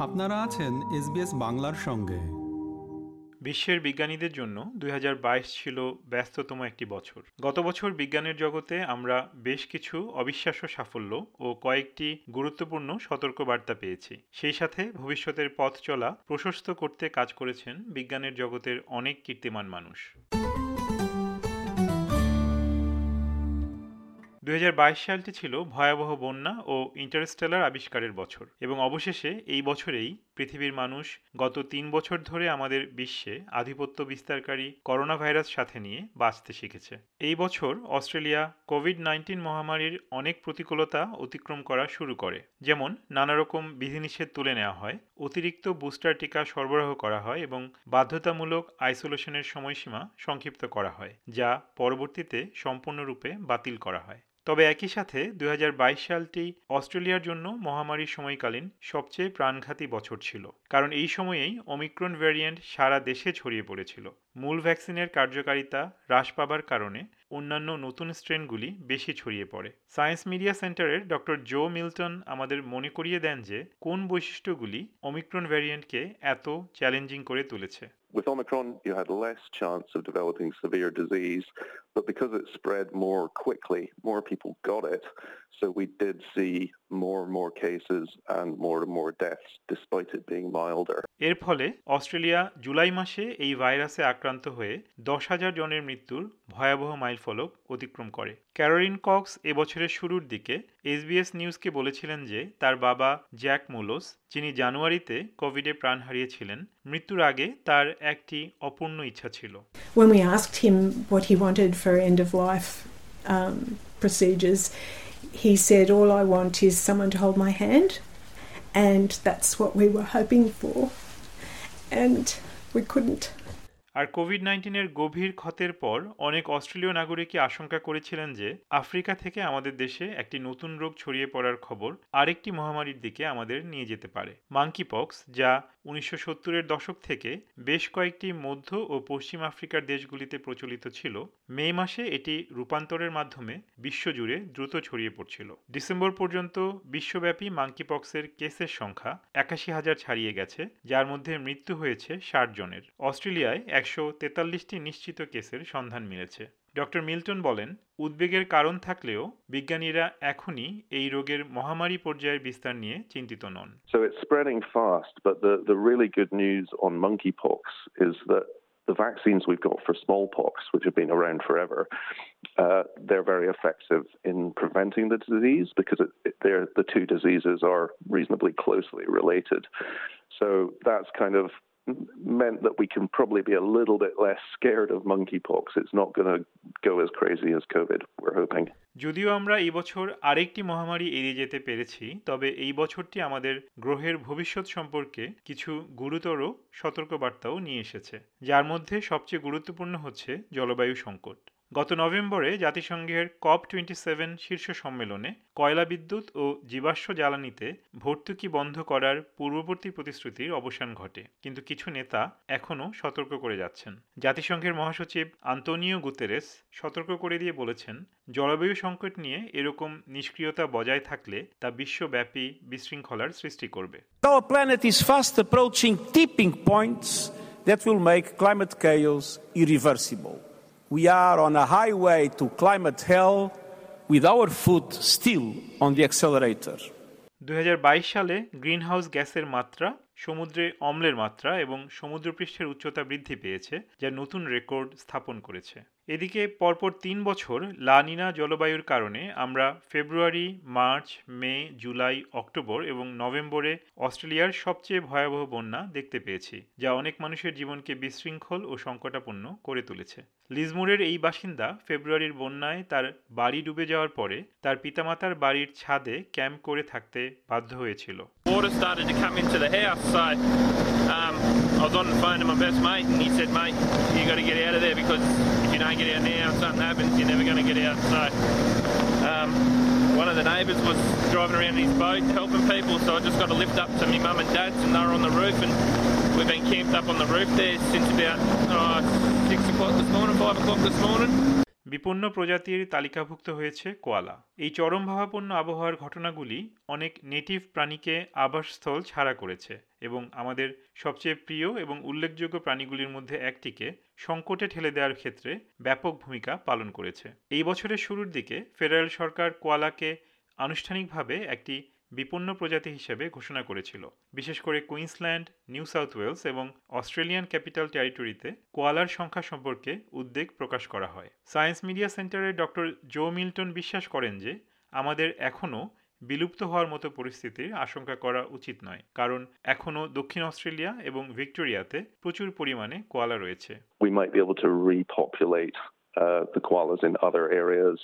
আপনারা আছেন এসবিএস বাংলার সঙ্গে। বিশ্বের বিজ্ঞানীদের জন্য দু হাজার বাইশ ছিল ব্যস্ততম একটি বছর। গত বছর বিজ্ঞানের জগতে আমরা বেশ কিছু অবিশ্বাস্য সাফল্য ও কয়েকটি গুরুত্বপূর্ণ সতর্কবার্তা পেয়েছি। সেই সাথে ভবিষ্যতের পথ চলা প্রশস্ত করতে কাজ করেছেন বিজ্ঞানের জগতের অনেক কীর্তিমান মানুষ। দু হাজার বাইশ সালটি ছিল ভয়াবহ বন্যা ও ইন্টারস্টেলার আবিষ্কারের বছর এবং অবশেষে এই বছরেই পৃথিবীর মানুষ গত তিন বছর ধরে আমাদের বিশ্বে আধিপত্য বিস্তারকারী করোনা ভাইরাস সাথে নিয়ে বাঁচতে শিখেছে। এই বছর অস্ট্রেলিয়া কোভিড নাইন্টিন মহামারীর অনেক প্রতিকূলতা অতিক্রম করা শুরু করে। যেমন নানা রকম বিধিনিষেধ তুলে নেওয়া হয়, অতিরিক্ত বুস্টার টিকা সরবরাহ করা হয় এবং বাধ্যতামূলক আইসোলেশনের সময়সীমা সংক্ষিপ্ত করা হয়, যা পরবর্তীতে সম্পূর্ণরূপে বাতিল করা হয়। তবে একই সাথে দুই হাজার বাইশ সালটি অস্ট্রেলিয়ার জন্য মহামারীর সময়কালীন সবচেয়ে প্রাণঘাতী বছর ছিল, কারণ এই সময়েই অমিক্রন ভ্যারিয়েন্ট সারা দেশে ছড়িয়ে পড়েছিল। মূল ভ্যাকসিনের কার্যকারিতা হ্রাস পাবার কারণে অন্যান্য নতুন স্ট্রেনগুলি বেশি ছড়িয়ে পড়ে। সায়েন্স মিডিয়া সেন্টারের ডক্টর জো মিল্টন আমাদের মনে করিয়ে দেন যে, কোন বৈশিষ্ট্যগুলি অমিক্রন ভ্যারিয়েন্টকে এত চ্যালেঞ্জিং করে তুলেছে। With Omicron, you had less chance of developing severe disease, but because it spread more quickly, more people got it. So we did see more and more cases and more and more deaths, despite it being milder. এর ফলে Australia July মাসে এই ভাইরাসে আক্রান্ত হয়ে দশ হাজার জনের মৃত্যুর ভয়াবহ মাইলফলক অতিক্রম করে ক্যারোলিন কক্স এবছরের শুরুর দিকে এসবিএস নিউজকে বলেছিলেন যে তার বাবা জ্যাক মুলোস যিনি জানুয়ারিতে কোভিডে প্রাণ হারিয়েছিলেন মৃত্যুর আগে তার একটি অপূর্ণ ইচ্ছা ছিল When we asked him what he wanted for end of life um, procedures, he said, All I want is someone to hold my hand. And that's what we were hoping for. And we couldn't. আর Covid নাইন্টিনের গভীর ক্ষতের পর অনেক অস্ট্রেলীয় নাগরিকই আশঙ্কা করেছিলেন যে Africa থেকে আমাদের দেশে একটি নতুন রোগ ছড়িয়ে পড়ার খবর আরেকটি মহামারীর দিকে আমাদের নিয়ে যেতে পারে। মাঙ্কি পক্স যা উনিশশো সত্তরের দশক থেকে বেশ কয়েকটি মধ্য ও পশ্চিম আফ্রিকার দেশগুলিতে প্রচলিত ছিল, মে মাসে এটি রূপান্তরের মাধ্যমে বিশ্বজুড়ে দ্রুত ছড়িয়ে পড়ছিল। ডিসেম্বর পর্যন্ত বিশ্বব্যাপী মাঙ্কি পক্সের কেসের সংখ্যা একাশি হাজার ছাড়িয়ে গেছে, যার মধ্যে মৃত্যু হয়েছে ষাট জনের। অস্ট্রেলিয়ায় তেতাল্লিশটি নিশ্চিত কেসের সন্ধান মিলেছে ডক্টর মিল্টন বলেন উদ্বেগের কারণ থাকলেও বিজ্ঞানীরা এখনই এই রোগের মহামারী পর্যায়ের বিস্তার নিয়ে চিন্তিত নন So it's spreading fast, but the, the really good news on monkeypox is that the vaccines we've got for smallpox, which have been around forever, uh, they're very effective in preventing the disease because it, it, the two diseases are reasonably closely related. So that's kind of meant that we can probably be a little bit less scared of monkeypox. It's not going to go as crazy as COVID, we're hoping. যদিও আমরা এই বছর আরেকটি মহামারী এড়িয়ে যেতে পেরেছি তবে এই বছরটি আমাদের গ্রহের ভবিষ্যৎ সম্পর্কে কিছু গুরুতর সতর্কবার্তাও নিয়ে এসেছে যার মধ্যে সবচেয়ে গুরুত্বপূর্ণ হচ্ছে জলবায়ু সংকট গত নভেম্বরে জাতিসংঘের কপ টোয়েন্টি সেভেন শীর্ষ সম্মেলনে কয়লা বিদ্যুৎ ও জীবাশ্ম জ্বালানিতে ভর্তুকি বন্ধ করার পূর্ববর্তী প্রতিশ্রুতির অবসান ঘটে। কিন্তু কিছু নেতা এখনও সতর্ক করে যাচ্ছেন। জাতিসংঘের মহাসচিব আন্তোনিও গুতেরেস সতর্ক করে দিয়ে বলেছেন, জলবায়ু সংকট নিয়ে এরকম নিষ্ক্রিয়তা বজায় থাকলে তা বিশ্বব্যাপী বিশৃঙ্খলার সৃষ্টি করবে। That will make climate chaos irreversible. We are on a highway to climate hell with our foot still on the accelerator. দু সালে গ্রিনহাউস গ্যাসের মাত্রা সমুদ্রে অম্লের মাত্রা এবং সমুদ্রপৃষ্ঠের উচ্চতা বৃদ্ধি পেয়েছে, যা নতুন রেকর্ড স্থাপন করেছে। এদিকে পরপর তিন বছর লানিনা জলবায়ুর কারণে আমরা February, March, May, July, October এবং নভেম্বরে অস্ট্রেলিয়ার সবচেয়ে ভয়াবহ বন্যা দেখতে পেয়েছি, যা অনেক মানুষের জীবনকে বিশৃঙ্খল ও সংকটাপন্ন করে তুলেছে। লিজমুরের এই বাসিন্দা ফেব্রুয়ারির বন্যায় তার বাড়ি ডুবে যাওয়ার পরে তার পিতামাতার বাড়ির ছাদে ক্যাম্প করে থাকতে বাধ্য হয়েছিল। Water started to come into the house, so um, I was on the phone to my best mate, and he said, "Mate, you got to get out of there because if you don't get out now, something happens, you're never going to get out." So um, one of the neighbours was driving around in his boat helping people, so I just got to lift up to my mum and dad's, and they were on the roof, and we've been camped up on the roof there since about oh, six o'clock this morning, five o'clock this morning. বিপন্ন প্রজাতির তালিকাভুক্ত হয়েছে কোয়ালা। এই চরম ভাবাপন্ন আবহাওয়ার ঘটনাগুলি অনেক native প্রাণীকে আবাসস্থল ছাড়া করেছে এবং আমাদের সবচেয়ে প্রিয় এবং উল্লেখযোগ্য প্রাণীগুলির মধ্যে একটিকে সংকটে ঠেলে দেওয়ার ক্ষেত্রে ব্যাপক ভূমিকা পালন করেছে। এই বছরের শুরুর দিকে ফেডারেল সরকার কোয়ালাকে আনুষ্ঠানিকভাবে একটি বিপন্ন প্রজাতি হিসেবে ঘোষণা করেছিল। বিশেষ করে কুইন্সল্যান্ড নিউ সাউথ ওয়েলস এবং অস্ট্রেলিয়ান ক্যাপিটাল টেরিটরিতে কোয়ালার সংখ্যা সম্পর্কে উদ্বেগ প্রকাশ করা হয়। সায়েন্স মিডিয়া সেন্টারের ডক্টর জো মিল্টন বিশ্বাস করেন যে আমাদের এখনও বিলুপ্ত হওয়ার মতো পরিস্থিতির আশঙ্কা করা উচিত নয় কারণ এখনও দক্ষিণ অস্ট্রেলিয়া এবং ভিক্টোরিয়াতে প্রচুর পরিমাণে কোয়ালা রয়েছে। Uh, the koalas in other areas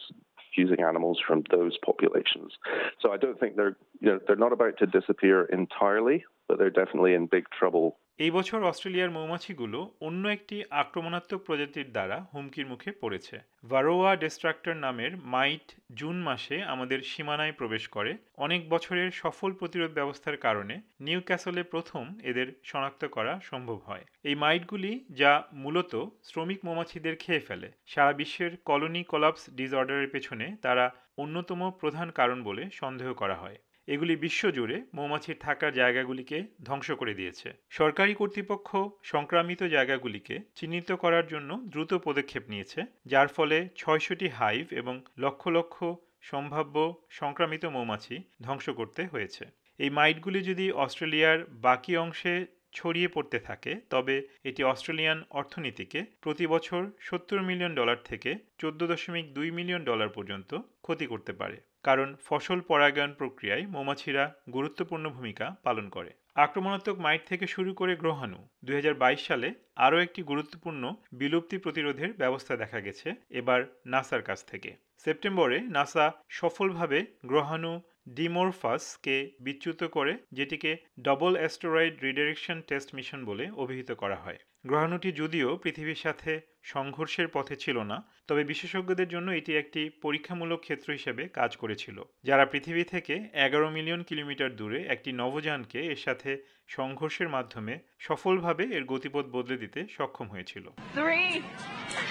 using animals from those populations. So I don't think they're you know they're not about to disappear entirely, but they're definitely in big trouble এই বছর অস্ট্রেলিয়ার মৌমাছিগুলো অন্য একটি আক্রমণাত্মক প্রজাতির দ্বারা হুমকির মুখে পড়েছে। ভারোয়া ডিস্ট্রাক্টর নামের মাইট জুন মাসে আমাদের সীমানায় প্রবেশ করে। অনেক বছরের সফল প্রতিরোধ ব্যবস্থার কারণে নিউ ক্যাসলে প্রথম এদের শনাক্ত করা সম্ভব হয়। এই মাইটগুলি যা মূলত শ্রমিক মৌমাছিদের খেয়ে ফেলে। সারা বিশ্বের কলোনি কলাপস ডিসঅর্ডারের পেছনে তারা অন্যতম প্রধান কারণ বলে সন্দেহ করা হয়। এগুলি বিশ্বজুড়ে মৌমাছির থাকার জায়গাগুলিকে ধ্বংস করে দিয়েছে। সরকারি কর্তৃপক্ষ সংক্রামিত জায়গাগুলিকে চিহ্নিত করার জন্য দ্রুত পদক্ষেপ নিয়েছে, যার ফলে ছয়শটি হাইভ এবং লক্ষ লক্ষ সম্ভাব্য সংক্রামিত মৌমাছি ধ্বংস করতে হয়েছে। এই মাইটগুলি যদি অস্ট্রেলিয়ার বাকি অংশে ছড়িয়ে পড়তে থাকে, তবে এটি অস্ট্রেলিয়ান অর্থনীতিকে প্রতি বছর সত্তর মিলিয়ন ডলার থেকে চোদ্দ দশমিক দুই মিলিয়ন ডলার পর্যন্ত ক্ষতি করতে পারে। কারণ ফসল পরাগায়ন প্রক্রিয়ায় মৌমাছিরা গুরুত্বপূর্ণ ভূমিকা পালন করে। আক্রমণাত্মক মাইট থেকে শুরু করে গ্রহাণু দুই হাজার বাইশ সালে আরও একটি গুরুত্বপূর্ণ বিলুপ্তি প্রতিরোধের ব্যবস্থা দেখা গেছে এবার নাসার কাছ থেকে। সেপ্টেম্বরে নাসা সফলভাবে গ্রহাণু ডিমোরফাসকে বিচ্যুত করে, যেটিকে double asteroid redirection test mission বলে অভিহিত করা হয়। গ্রহাণুটি যদিও পৃথিবীর সাথে সংঘর্ষের পথে ছিল না তবে বিশেষজ্ঞদের জন্য এটি একটি পরীক্ষামূলক ক্ষেত্র হিসেবে কাজ করেছিল যারা পৃথিবী থেকে এগারো মিলিয়ন কিলোমিটার দূরে একটি নভোযানকে এর সাথে সংঘর্ষের মাধ্যমে সফলভাবে এর গতিপথ বদলে দিতে সক্ষম হয়েছিল Three,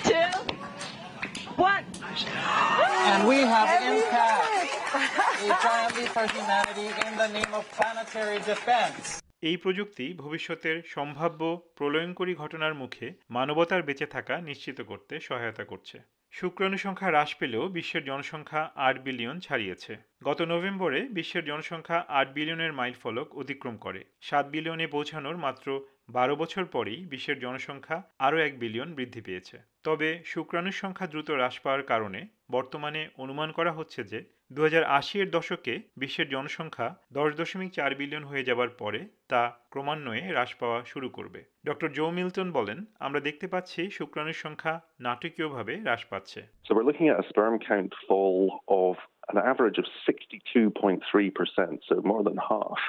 two, one. And we have impact a triumph for humanity in the name of planetary defense. এই প্রযুক্তি ভবিষ্যতের সম্ভাব্য প্রলয়ঙ্করী ঘটনার মুখে মানবতার বেঁচে থাকা নিশ্চিত করতে সহায়তা করছে। শুক্রাণু সংখ্যা হ্রাস পেলেও বিশ্বের জনসংখ্যা আট বিলিয়ন ছাড়িয়েছে। গত নভেম্বরে বিশ্বের জনসংখ্যা আট বিলিয়নের মাইল ফলক অতিক্রম করে। সাত বিলিয়নে পৌঁছানোর মাত্র বারো বছর পরেই বিশ্বের জনসংখ্যা আরও এক বিলিয়ন বৃদ্ধি পেয়েছে। তবে শুক্রাণুর সংখ্যা দ্রুত হ্রাস পাওয়ার কারণে বর্তমানে অনুমান করা হচ্ছে যে দু হাজার আশি এর দশকে বিশ্বের জনসংখ্যা দশ দশমিক চার বিলিয়ন হয়ে যাবার পরে তা ক্রমান্বয়ে হ্রাস পাওয়া শুরু করবে ডক্টর জো মিল্টন বলেন আমরা দেখতে পাচ্ছি শুক্রাণুর সংখ্যা নাটকীয়ভাবে হ্রাস পাচ্ছে fall of an average of 62.3%, so more than half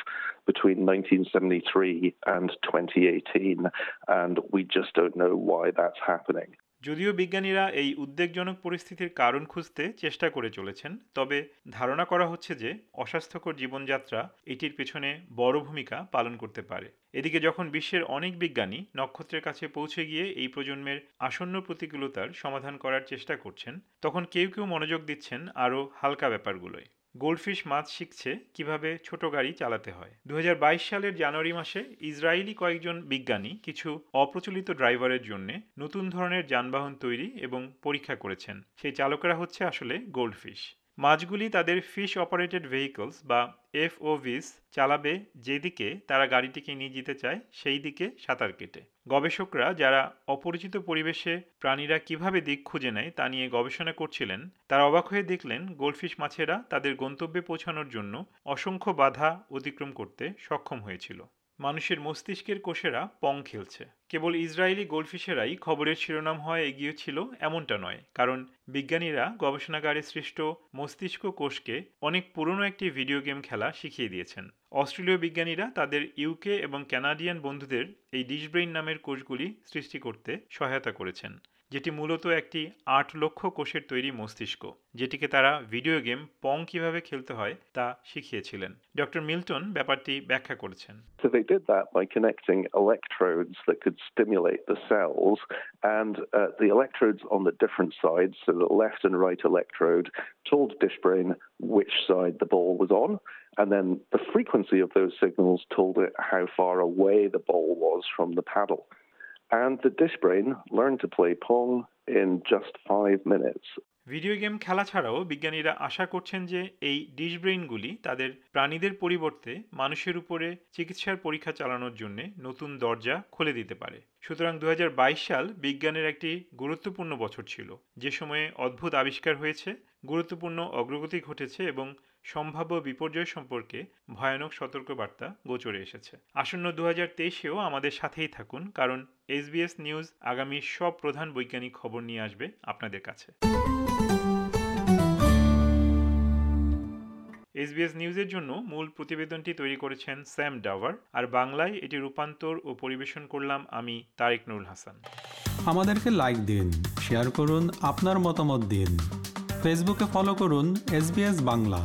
between 1973 and 2018. And we just don't know why that's happening. যদিও বিজ্ঞানীরা এই উদ্বেগজনক পরিস্থিতির কারণ খুঁজতে চেষ্টা করে চলেছেন, তবে ধারণা করা হচ্ছে যে অস্বাস্থ্যকর জীবনযাত্রা এটির পেছনে বড় ভূমিকা পালন করতে পারে। এদিকে যখন বিশ্বের অনেক বিজ্ঞানী নক্ষত্রের কাছে পৌঁছে গিয়ে এই প্রজন্মের আসন্ন প্রতিকূলতার সমাধান করার চেষ্টা করছেন, তখন কেউ কেউ মনোযোগ দিচ্ছেন আরও হালকা ব্যাপারগুলোয়। গোল্ডফিশ মাছ শিখছে কীভাবে ছোট গাড়ি চালাতে হয়। দু হাজার বাইশ সালের জানুয়ারি মাসে ইসরায়েলি কয়েকজন বিজ্ঞানী কিছু অপ্রচলিত ড্রাইভারের জন্য নতুন ধরনের যানবাহন তৈরি এবং পরীক্ষা করেছেন। সেই চালকেরা হচ্ছে আসলে গোল্ডফিশ। মাছগুলি তাদের ফিশ অপারেটেড ভেহিকলস বা এফওভিস চালাবে যেদিকে তারা গাড়িটিকে নিয়ে যেতে চায়, সেই দিকে সাঁতার কেটে। গবেষকরা যারা অপরিচিত পরিবেশে প্রাণীরা কীভাবে দিক খুঁজে নেয় তা নিয়ে গবেষণা করছিলেন, তারা অবাক হয়ে দেখলেন গোলফিশ মাছেরা তাদের গন্তব্যে পৌঁছানোর জন্য অসংখ্য বাধা অতিক্রম করতে সক্ষম হয়েছিল। মানুষের মস্তিষ্কের কোষেরা পং খেলছে। কেবল ইসরায়েলি গোল্ডফিশেরাই খবরের শিরোনাম হয়ে এগিয়েছিল এমনটা নয়, কারণ বিজ্ঞানীরা গবেষণাগারে সৃষ্ট মস্তিষ্ক কোষকে অনেক পুরনো একটি ভিডিও গেম খেলা শিখিয়ে দিয়েছেন। অস্ট্রেলীয় বিজ্ঞানীরা তাদের ইউকে এবং ক্যানাডিয়ান বন্ধুদের এই ডিশব্রেইন নামের কোষগুলি সৃষ্টি করতে সহায়তা করেছেন। যেটি মূলত একটি আট লক্ষ কোষের তৈরি মস্তিষ্ক যেটিকে তারা ভিডিও গেম পং কীভাবে খেলতে হয় তা শিখিয়েছিলেন ডক্টর মিল্টন ব্যাপারটি ব্যাখ্যা করেছেন So they did that by connecting electrodes that could stimulate the cells, and uh, the electrodes on the different sides, so the left and right electrode, told Dishbrain which side the ball was on, and then the frequency of those signals told it how far away the ball was from the paddle. And the Dishbrain learned to play Pong in just five minutes. Video game খেলা ছাড়াও বিজ্ঞানীরা আশা করছেন যে এই dish ব্রেইনগুলি তাদের প্রাণীদের পরিবর্তে মানুষের উপরে চিকিৎসার পরীক্ষা চালানোর জন্য নতুন দরজা খুলে দিতে পারে। সুতরাং দু হাজার বাইশ সাল বিজ্ঞানের একটি গুরুত্বপূর্ণ বছর ছিল। যে সময়ে অদ্ভুত আবিষ্কার হয়েছে, গুরুত্বপূর্ণ অগ্রগতি ঘটেছে এবং সম্ভাব্য বিপর্যয় সম্পর্কে ভয়ানক সতর্কবার্তা গোচরে এসেছে। আসন্ন দু হাজার তেইশেও আমাদের সাথেই থাকুন, কারণ এসবিএস নিউজ আগামী সব প্রধান বৈজ্ঞানিক খবর নিয়ে আসবে আপনাদের কাছে। এসবিএস নিউজের জন্য মূল প্রতিবেদনটি তৈরি করেছেন স্যাম ডাভার আর বাংলায় এটি রূপান্তর ও পরিবেশন করলাম আমি তারেক নুরুল হাসান। আমাদেরকে লাইক দিন শেয়ার করুন, আপনার মতামত দিন। ফেসবুকে ফলো করুন এস বাংলা।